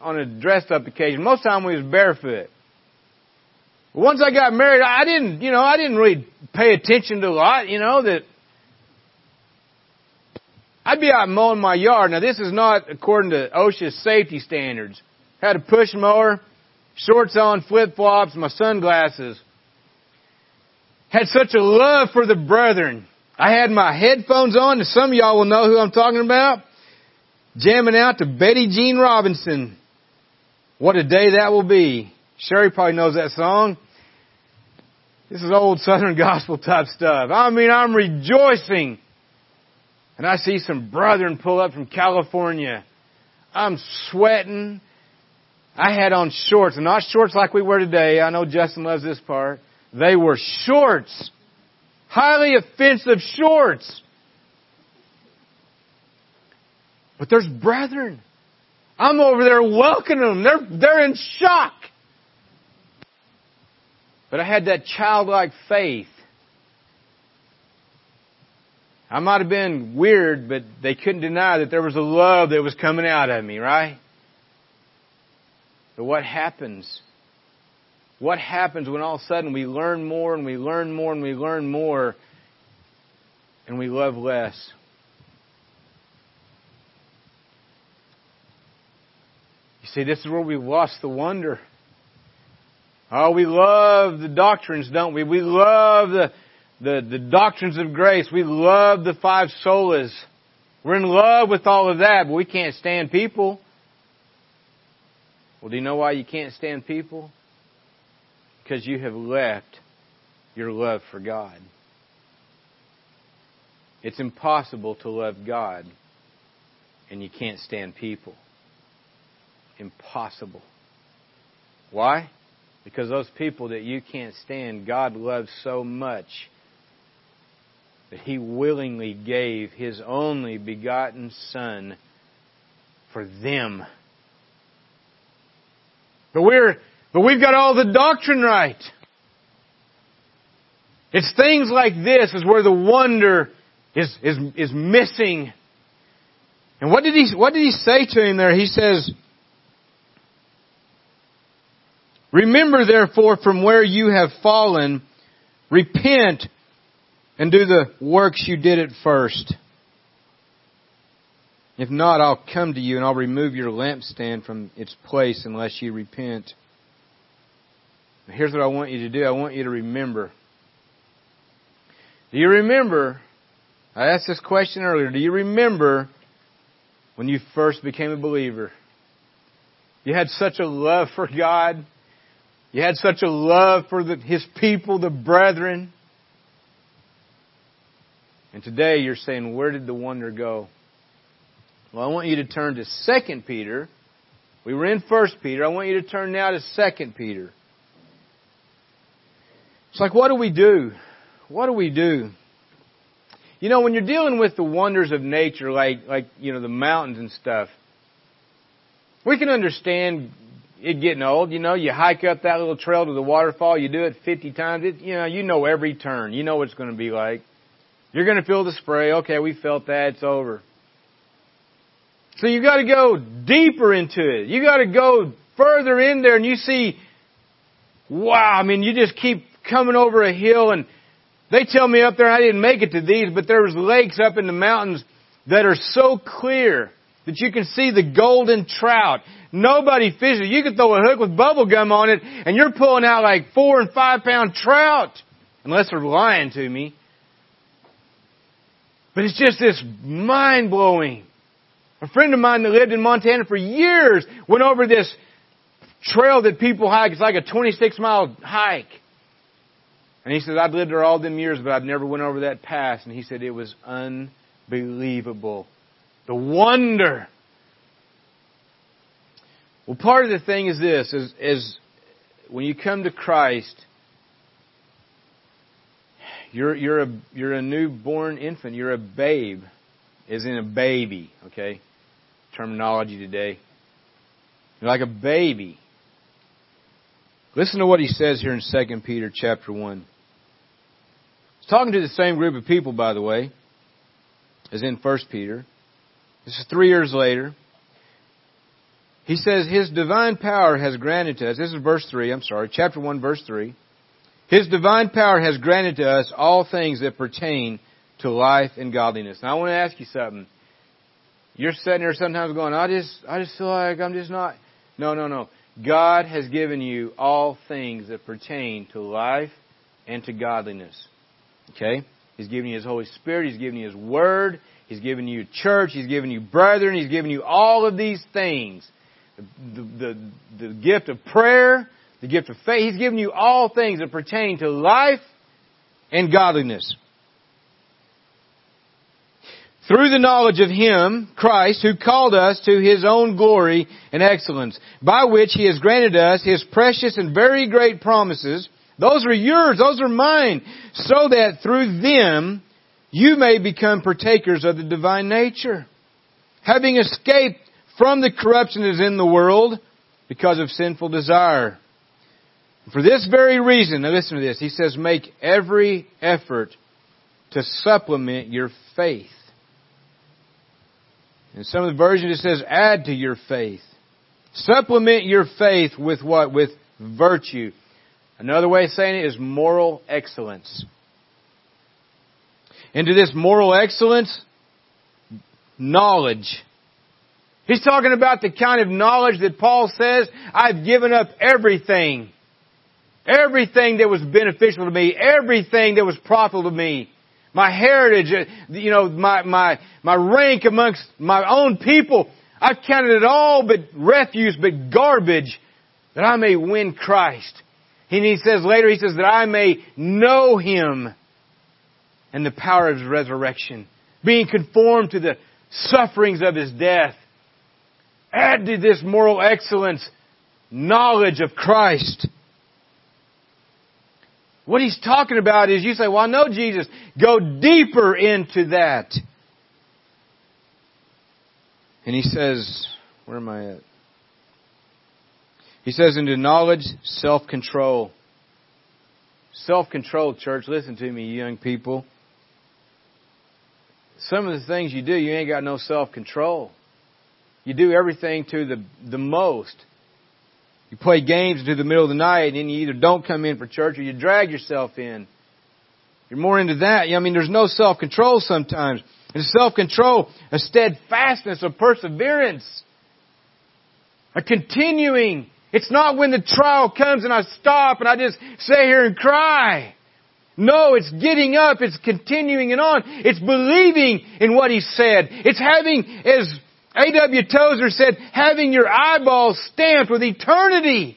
on a dressed up occasion. Most time we was barefoot. Once I got married, I didn't, you know, I didn't really pay attention to a lot, you know, that I'd be out mowing my yard. Now this is not according to OSHA's safety standards. Had a push mower, shorts on, flip flops, my sunglasses had such a love for the brethren. I had my headphones on, and some of y'all will know who I'm talking about. Jamming out to Betty Jean Robinson. What a day that will be. Sherry probably knows that song. This is old Southern gospel type stuff. I mean, I'm rejoicing. And I see some brethren pull up from California. I'm sweating. I had on shorts, not shorts like we wear today. I know Justin loves this part. They were shorts. Highly offensive shorts. But there's brethren. I'm over there welcoming them. They're, they're in shock. But I had that childlike faith. I might have been weird, but they couldn't deny that there was a love that was coming out of me, right? But what happens what happens when all of a sudden we learn more and we learn more and we learn more and we love less? You see, this is where we've lost the wonder. Oh, we love the doctrines, don't we? We love the, the, the doctrines of grace. We love the five solas. We're in love with all of that, but we can't stand people. Well, do you know why you can't stand people? Because you have left your love for God. It's impossible to love God and you can't stand people. Impossible. Why? Because those people that you can't stand, God loves so much that He willingly gave His only begotten Son for them. But we're but we've got all the doctrine right. It's things like this is where the wonder is, is, is missing. And what did he, what did he say to him there? He says, Remember therefore from where you have fallen, repent and do the works you did at first. If not, I'll come to you and I'll remove your lampstand from its place unless you repent. Here's what I want you to do. I want you to remember. Do you remember? I asked this question earlier. Do you remember when you first became a believer? You had such a love for God. You had such a love for the, His people, the brethren. And today you're saying, where did the wonder go? Well, I want you to turn to 2 Peter. We were in 1 Peter. I want you to turn now to 2 Peter. It's like, what do we do? What do we do? You know, when you're dealing with the wonders of nature, like, like, you know, the mountains and stuff, we can understand it getting old. You know, you hike up that little trail to the waterfall, you do it 50 times, it, you know, you know every turn. You know what it's going to be like. You're going to feel the spray. Okay, we felt that. It's over. So you've got to go deeper into it. You got to go further in there and you see, wow, I mean, you just keep coming over a hill and they tell me up there I didn't make it to these, but there's lakes up in the mountains that are so clear that you can see the golden trout. Nobody fishes. You can throw a hook with bubble gum on it and you're pulling out like four and five pound trout. Unless they're lying to me. But it's just this mind blowing. A friend of mine that lived in Montana for years went over this trail that people hike. It's like a 26 mile hike. And he said, I've lived there all them years, but I've never went over that pass. And he said it was unbelievable. The wonder. Well, part of the thing is this, is, is when you come to Christ, you're, you're, a, you're a newborn infant. You're a babe, as in a baby, okay? Terminology today. You're like a baby. Listen to what he says here in 2 Peter chapter 1. He's talking to the same group of people, by the way, as in 1 Peter. This is three years later. He says, His divine power has granted to us, this is verse 3, I'm sorry, chapter 1, verse 3. His divine power has granted to us all things that pertain to life and godliness. Now I want to ask you something. You're sitting there sometimes going, I just, I just feel like I'm just not. No, no, no. God has given you all things that pertain to life and to godliness. Okay? He's given you His Holy Spirit. He's given you His Word. He's given you church. He's given you brethren. He's given you all of these things. The, the, the gift of prayer, the gift of faith. He's given you all things that pertain to life and godliness. Through the knowledge of Him, Christ, who called us to His own glory and excellence, by which He has granted us His precious and very great promises. Those are yours, those are mine, so that through them you may become partakers of the divine nature. Having escaped from the corruption that is in the world because of sinful desire. For this very reason, now listen to this, he says, make every effort to supplement your faith. In some of the versions it says, add to your faith. Supplement your faith with what? With virtue. Another way of saying it is moral excellence. Into this moral excellence, knowledge. He's talking about the kind of knowledge that Paul says, I've given up everything Everything that was beneficial to me, everything that was profitable to me, my heritage, uh, you know, my, my, my rank amongst my own people, I've counted it all but refuse, but garbage, that I may win Christ. And he says later, he says that I may know Him and the power of His resurrection, being conformed to the sufferings of His death. Add to this moral excellence knowledge of Christ. What he's talking about is you say, well, I know Jesus. Go deeper into that. And he says, where am I at? He says, into knowledge, self-control. Self-control, church. Listen to me, young people. some of the things you do, you ain't got no self-control. You do everything to the, the most. You play games into the middle of the night and then you either don't come in for church or you drag yourself in. You're more into that. I mean, there's no self-control sometimes. It's self-control, a steadfastness, a perseverance, a continuing. It's not when the trial comes and I stop and I just stay here and cry. No, it's getting up, it's continuing and on. It's believing in what he said. It's having, as A.W. Tozer said, having your eyeballs stamped with eternity.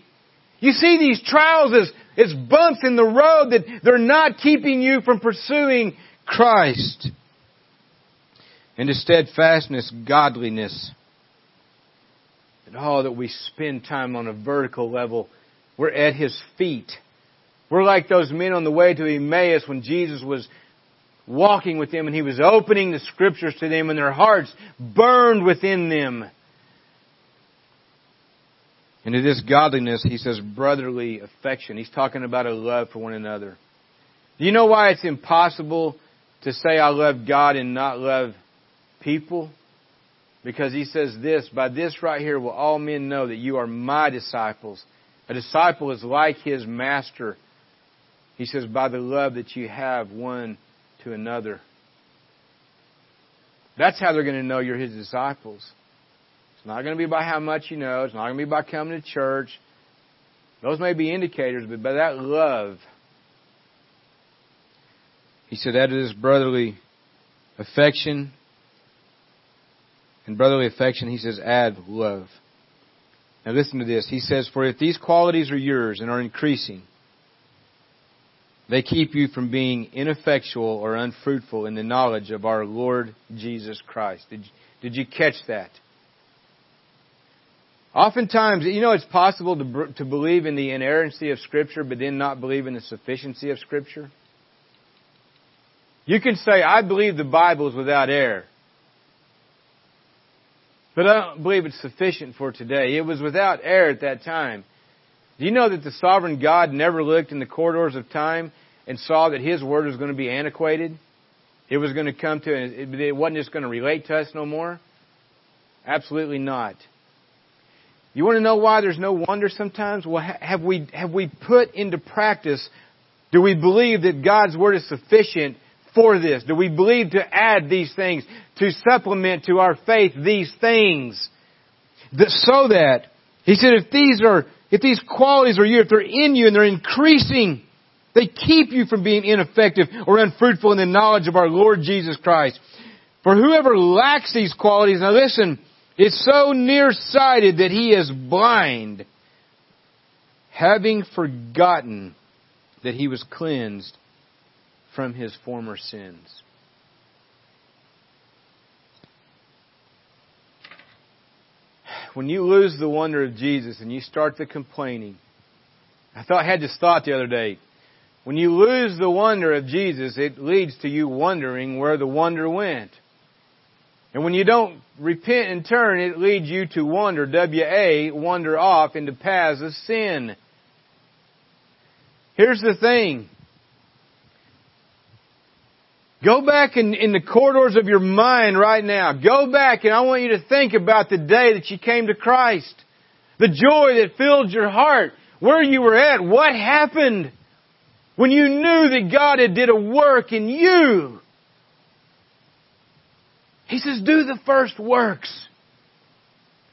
You see these trials as, as bumps in the road that they're not keeping you from pursuing Christ. And to steadfastness, godliness. And all that we spend time on a vertical level, we're at His feet. We're like those men on the way to Emmaus when Jesus was walking with them and He was opening the Scriptures to them and their hearts burned within them. And to this godliness, He says brotherly affection. He's talking about a love for one another. Do you know why it's impossible to say I love God and not love people? Because He says this, by this right here will all men know that you are my disciples. A disciple is like his master. He says, by the love that you have one to another. That's how they're going to know you're His disciples. It's not going to be by how much you know. It's not going to be by coming to church. Those may be indicators, but by that love. He said that is brotherly affection. And brotherly affection, he says, add love. Now listen to this. He says, For if these qualities are yours and are increasing, they keep you from being ineffectual or unfruitful in the knowledge of our Lord Jesus Christ. Did, did you catch that? Oftentimes, you know, it's possible to, to believe in the inerrancy of Scripture, but then not believe in the sufficiency of Scripture. You can say, I believe the Bible is without error. But I don't believe it's sufficient for today. It was without error at that time. Do you know that the sovereign God never looked in the corridors of time and saw that His Word was going to be antiquated? It was going to come to, it wasn't just going to relate to us no more? Absolutely not. You want to know why there's no wonder sometimes? Well, have we, have we put into practice, do we believe that God's Word is sufficient for this? Do we believe to add these things, to supplement to our faith these things? So that, he said, if these are if these qualities are you, if they're in you and they're increasing, they keep you from being ineffective or unfruitful in the knowledge of our Lord Jesus Christ. For whoever lacks these qualities, now listen, is so nearsighted that he is blind, having forgotten that he was cleansed from his former sins. When you lose the wonder of Jesus and you start the complaining, I thought I had this thought the other day. When you lose the wonder of Jesus, it leads to you wondering where the wonder went. And when you don't repent and turn, it leads you to wander, W-A, wander off into paths of sin. Here's the thing. Go back in, in the corridors of your mind right now. Go back and I want you to think about the day that you came to Christ. The joy that filled your heart. Where you were at. What happened when you knew that God had did a work in you. He says, do the first works.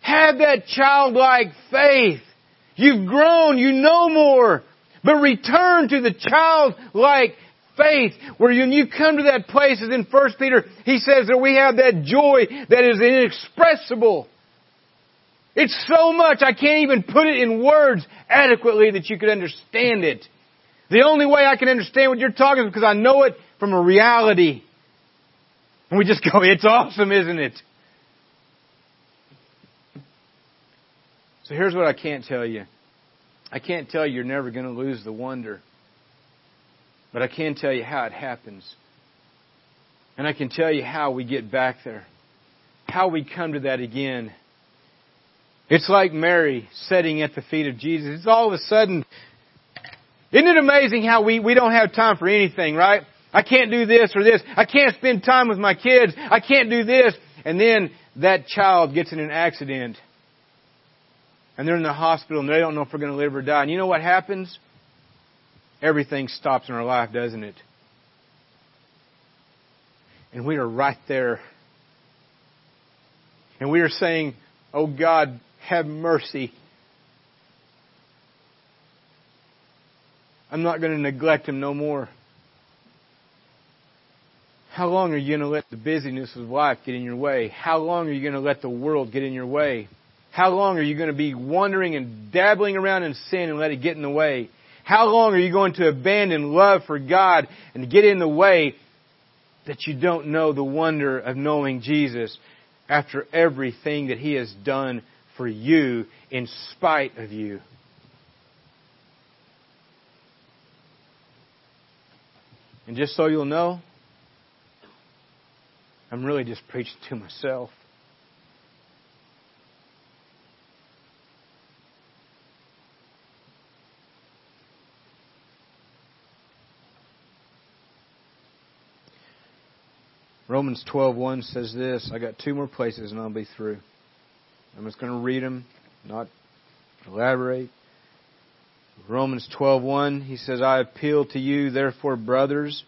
Have that childlike faith. You've grown, you know more. But return to the childlike faith, where when you come to that place, as in 1 Peter, he says that we have that joy that is inexpressible. It's so much, I can't even put it in words adequately that you could understand it. The only way I can understand what you're talking is because I know it from a reality. And we just go, it's awesome, isn't it? So here's what I can't tell you. I can't tell you you're never going to lose the wonder. But I can tell you how it happens. And I can tell you how we get back there. How we come to that again. It's like Mary sitting at the feet of Jesus. It's all of a sudden, isn't it amazing how we, we don't have time for anything, right? I can't do this or this. I can't spend time with my kids. I can't do this. And then that child gets in an accident. And they're in the hospital and they don't know if they're going to live or die. And you know what happens? Everything stops in our life, doesn't it? And we are right there. And we are saying, Oh God, have mercy. I'm not going to neglect him no more. How long are you going to let the busyness of life get in your way? How long are you going to let the world get in your way? How long are you going to be wandering and dabbling around in sin and let it get in the way? How long are you going to abandon love for God and get in the way that you don't know the wonder of knowing Jesus after everything that He has done for you in spite of you? And just so you'll know, I'm really just preaching to myself. Romans 12:1 says this. I got two more places and I'll be through. I'm just going to read them, not elaborate. Romans 12:1 he says I appeal to you therefore brothers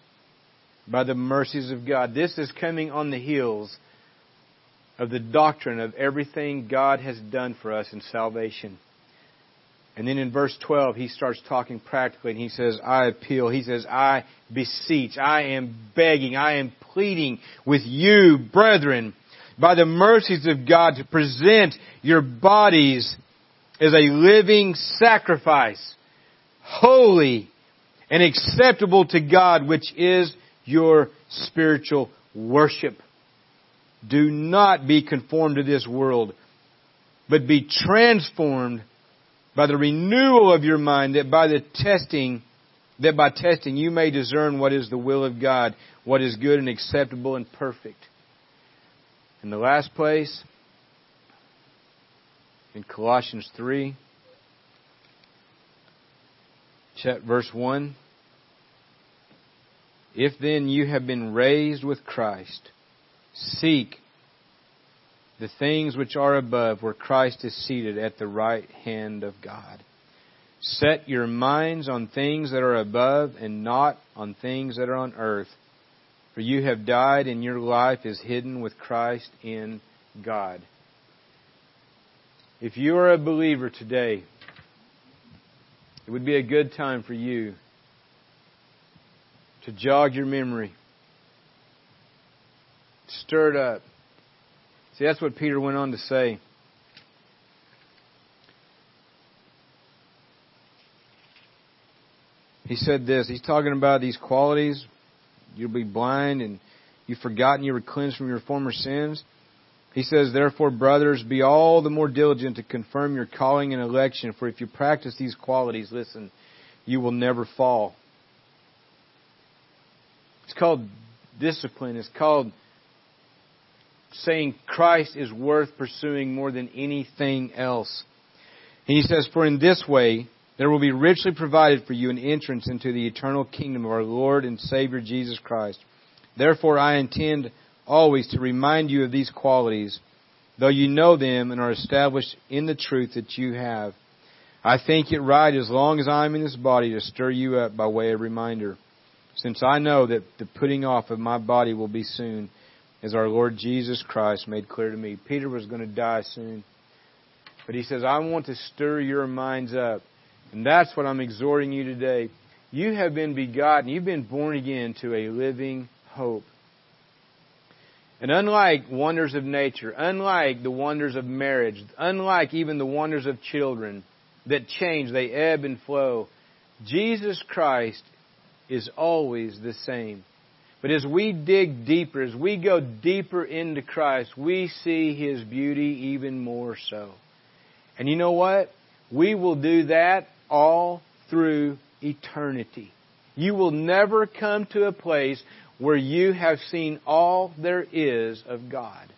by the mercies of God. This is coming on the heels of the doctrine of everything God has done for us in salvation. And then in verse 12, he starts talking practically and he says, I appeal. He says, I beseech. I am begging. I am pleading with you, brethren, by the mercies of God to present your bodies as a living sacrifice, holy and acceptable to God, which is your spiritual worship. Do not be conformed to this world, but be transformed by the renewal of your mind that by the testing, that by testing you may discern what is the will of God, what is good and acceptable and perfect. In the last place, in Colossians 3, verse 1, if then you have been raised with Christ, seek the things which are above, where Christ is seated at the right hand of God. Set your minds on things that are above and not on things that are on earth. For you have died and your life is hidden with Christ in God. If you are a believer today, it would be a good time for you to jog your memory. Stir it up. See, that's what Peter went on to say. He said this. He's talking about these qualities. You'll be blind and you've forgotten you were cleansed from your former sins. He says, Therefore, brothers, be all the more diligent to confirm your calling and election, for if you practice these qualities, listen, you will never fall. It's called discipline. It's called saying Christ is worth pursuing more than anything else. And he says, For in this way there will be richly provided for you an entrance into the eternal kingdom of our Lord and Savior Jesus Christ. Therefore I intend always to remind you of these qualities, though you know them and are established in the truth that you have. I think it right as long as I am in this body to stir you up by way of reminder since I know that the putting off of my body will be soon, as our Lord Jesus Christ made clear to me. Peter was going to die soon. But he says, I want to stir your minds up. And that's what I'm exhorting you today. You have been begotten, you've been born again to a living hope. And unlike wonders of nature, unlike the wonders of marriage, unlike even the wonders of children that change, they ebb and flow, Jesus Christ is always the same. But as we dig deeper, as we go deeper into Christ, we see His beauty even more so. And you know what? We will do that all through eternity. You will never come to a place where you have seen all there is of God.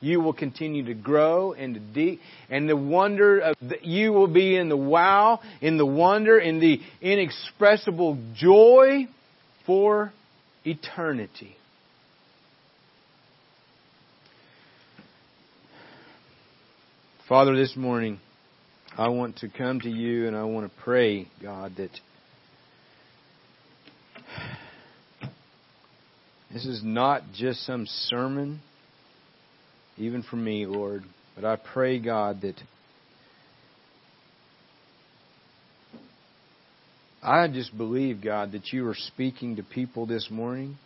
You will continue to grow and to deep, and the wonder of the, you will be in the wow, in the wonder, in the inexpressible joy forever. Eternity. Father, this morning, I want to come to you and I want to pray, God, that this is not just some sermon, even for me, Lord, but I pray, God, that I just believe, God, that you are speaking to people this morning.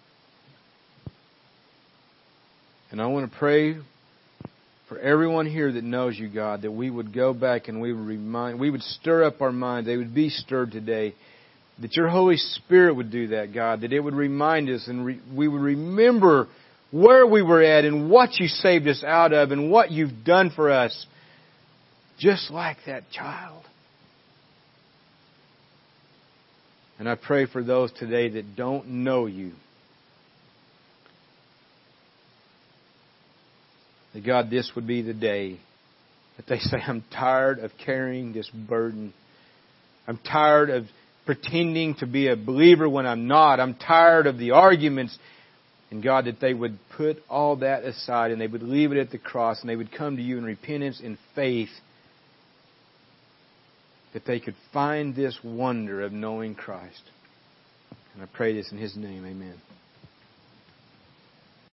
And I want to pray for everyone here that knows you, God, that we would go back and we would remind, we would stir up our minds. They would be stirred today. That your Holy Spirit would do that, God. That it would remind us and re, we would remember where we were at and what you saved us out of and what you've done for us. Just like that child. And I pray for those today that don't know you. That God, this would be the day that they say, I'm tired of carrying this burden. I'm tired of pretending to be a believer when I'm not. I'm tired of the arguments. And God, that they would put all that aside and they would leave it at the cross and they would come to you in repentance and faith that they could find this wonder of knowing Christ. And I pray this in His name. Amen.